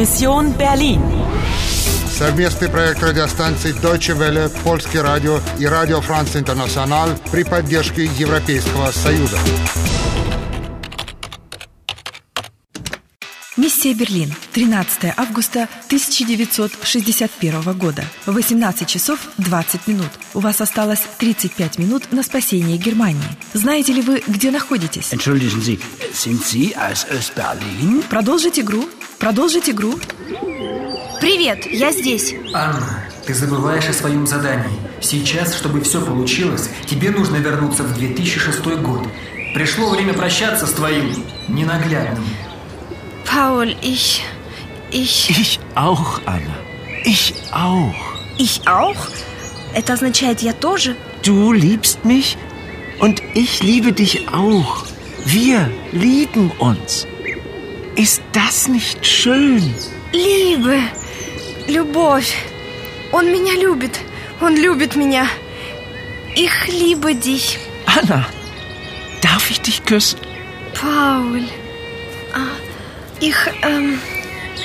Mission Berlin. Совместный проект радиостанций Deutsche Welle, Польский радио и Радио Франц Интернационал при поддержке Европейского Союза. Миссия Берлин. 13 августа 1961 года. 18 часов 20 минут. У вас осталось 35 минут на спасение Германии. Знаете ли вы, где находитесь? Entschuldigen Sie, sind Sie aus Öst-Berlin? Продолжить игру. Продолжить игру. Привет, я здесь. Анна, ты забываешь о своем задании. Сейчас, чтобы все получилось, тебе нужно вернуться в 2006 год. Пришло время прощаться с твоим ненаглядным. Paul, ich. Ich. Ich auch, Anna. Ich auch. Ich auch? Это означает я тоже? Du liebst mich und ich liebe dich auch. Wir lieben uns. Ist das nicht schön? Liebe. Любовь. Он меня любит. Он любит меня. Ich liebe dich. Anna, darf ich dich küssen? Paul. Ah, ich, ähm,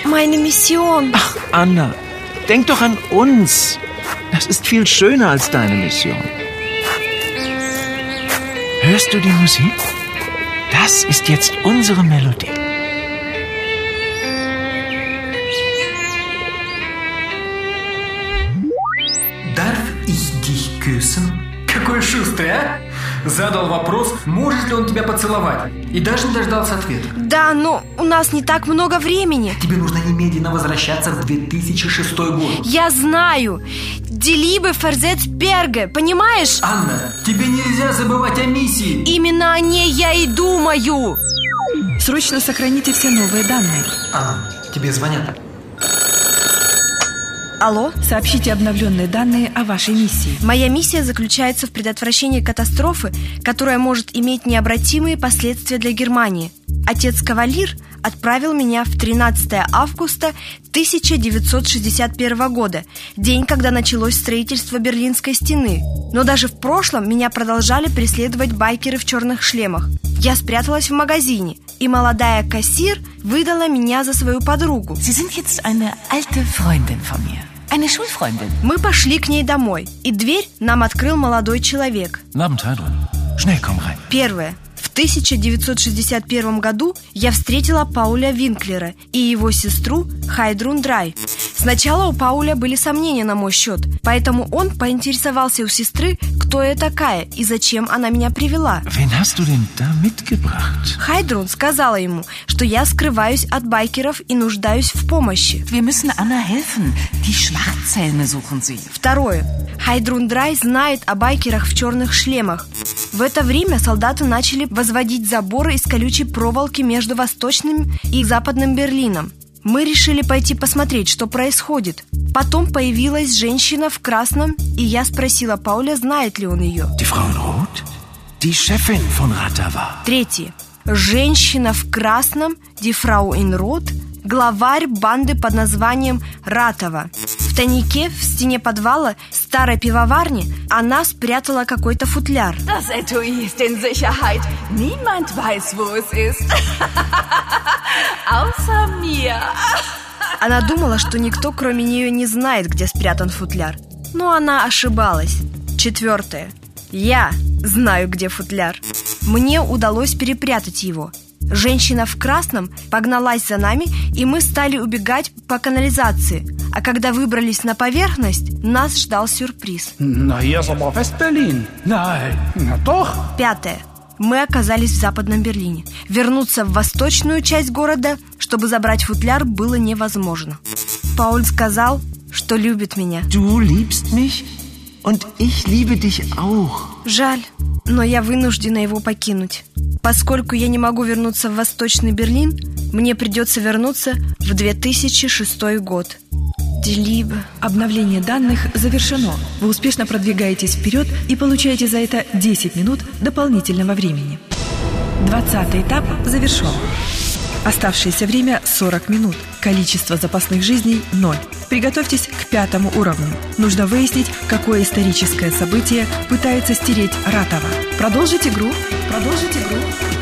meine Mission. Ach, Anna, denk doch an uns. Das ist viel schöner als deine Mission. Hörst du die Musik? Das ist jetzt unsere Melodie. Küssen? Какой шустрый, а? Задал вопрос, может ли он тебя поцеловать. И даже не дождался ответа. Да, но у нас не так много времени. Тебе нужно немедленно возвращаться в 2006 год. Я знаю. Versetzt Berge, понимаешь? Анна, тебе нельзя забывать о миссии. Именно о ней я и думаю. Срочно сохраните все новые данные. Анна, тебе звонят. Алло? Сообщите обновленные данные о вашей миссии. Моя миссия заключается в предотвращении катастрофы, которая может иметь необратимые последствия для Германии. Отец Кавалир отправил меня в 13 августа 1961 года, день, когда началось строительство Берлинской стены. Но даже в прошлом меня продолжали преследовать байкеры в черных шлемах. Я спряталась в магазине, и молодая кассир выдала меня за свою подругу. Sie sind jetzt eine alte Freundin von mir. Eine Schulfreundin. Мы пошли к ней домой, и дверь нам открыл молодой человек. Schnell, komm rein. Первое. В 1961 году я встретила Пауля Винклера и его сестру Хайдрун Драй. Сначала у Пауля были сомнения на мой счет, поэтому он поинтересовался у сестры, кто я такая и зачем она меня привела. Хайдрун сказала ему, что я скрываюсь от байкеров и нуждаюсь в помощи. Второе. Хайдрун Драй знает о байкерах в черных шлемах. В это время солдаты начали возводить заборы из колючей проволоки между Восточным и Западным Берлином. Мы решили пойти посмотреть, что происходит. Потом появилась женщина в красном, и я спросила Пауля, знает ли он ее. Третье. Женщина в красном, in Rot, главарь банды под названием Ратова. В тайнике в стене подвала старой пивоварни она спрятала какой-то футляр. Das Etui ist in Sicherheit. Niemand weiß, wo es ist. Außer mir. Она думала, что никто кроме нее не знает, где спрятан футляр. Но она ошибалась. Четвертое. Я знаю, где футляр. Мне удалось перепрятать его. Женщина в красном погналась за нами, и мы стали убегать по канализации. А когда выбрались на поверхность, нас ждал сюрприз. Пятое. Мы оказались в Западном Берлине. Вернуться в восточную часть города, чтобы забрать футляр, было невозможно. Пауль сказал, что любит меня. Du liebst mich und ich liebe dich auch. Жаль, но я вынуждена его покинуть. Поскольку я не могу вернуться в Восточный Берлин, мне придется вернуться в 2006 год. Делиба. Обновление данных завершено. Вы успешно продвигаетесь вперед и получаете за это 10 минут дополнительного времени. 20 этап завершен. Оставшееся время 40 минут. Количество запасных жизней – 0. Приготовьтесь к пятому уровню. Нужно выяснить, какое историческое событие пытается стереть Ратова. Продолжить игру. Продолжить игру.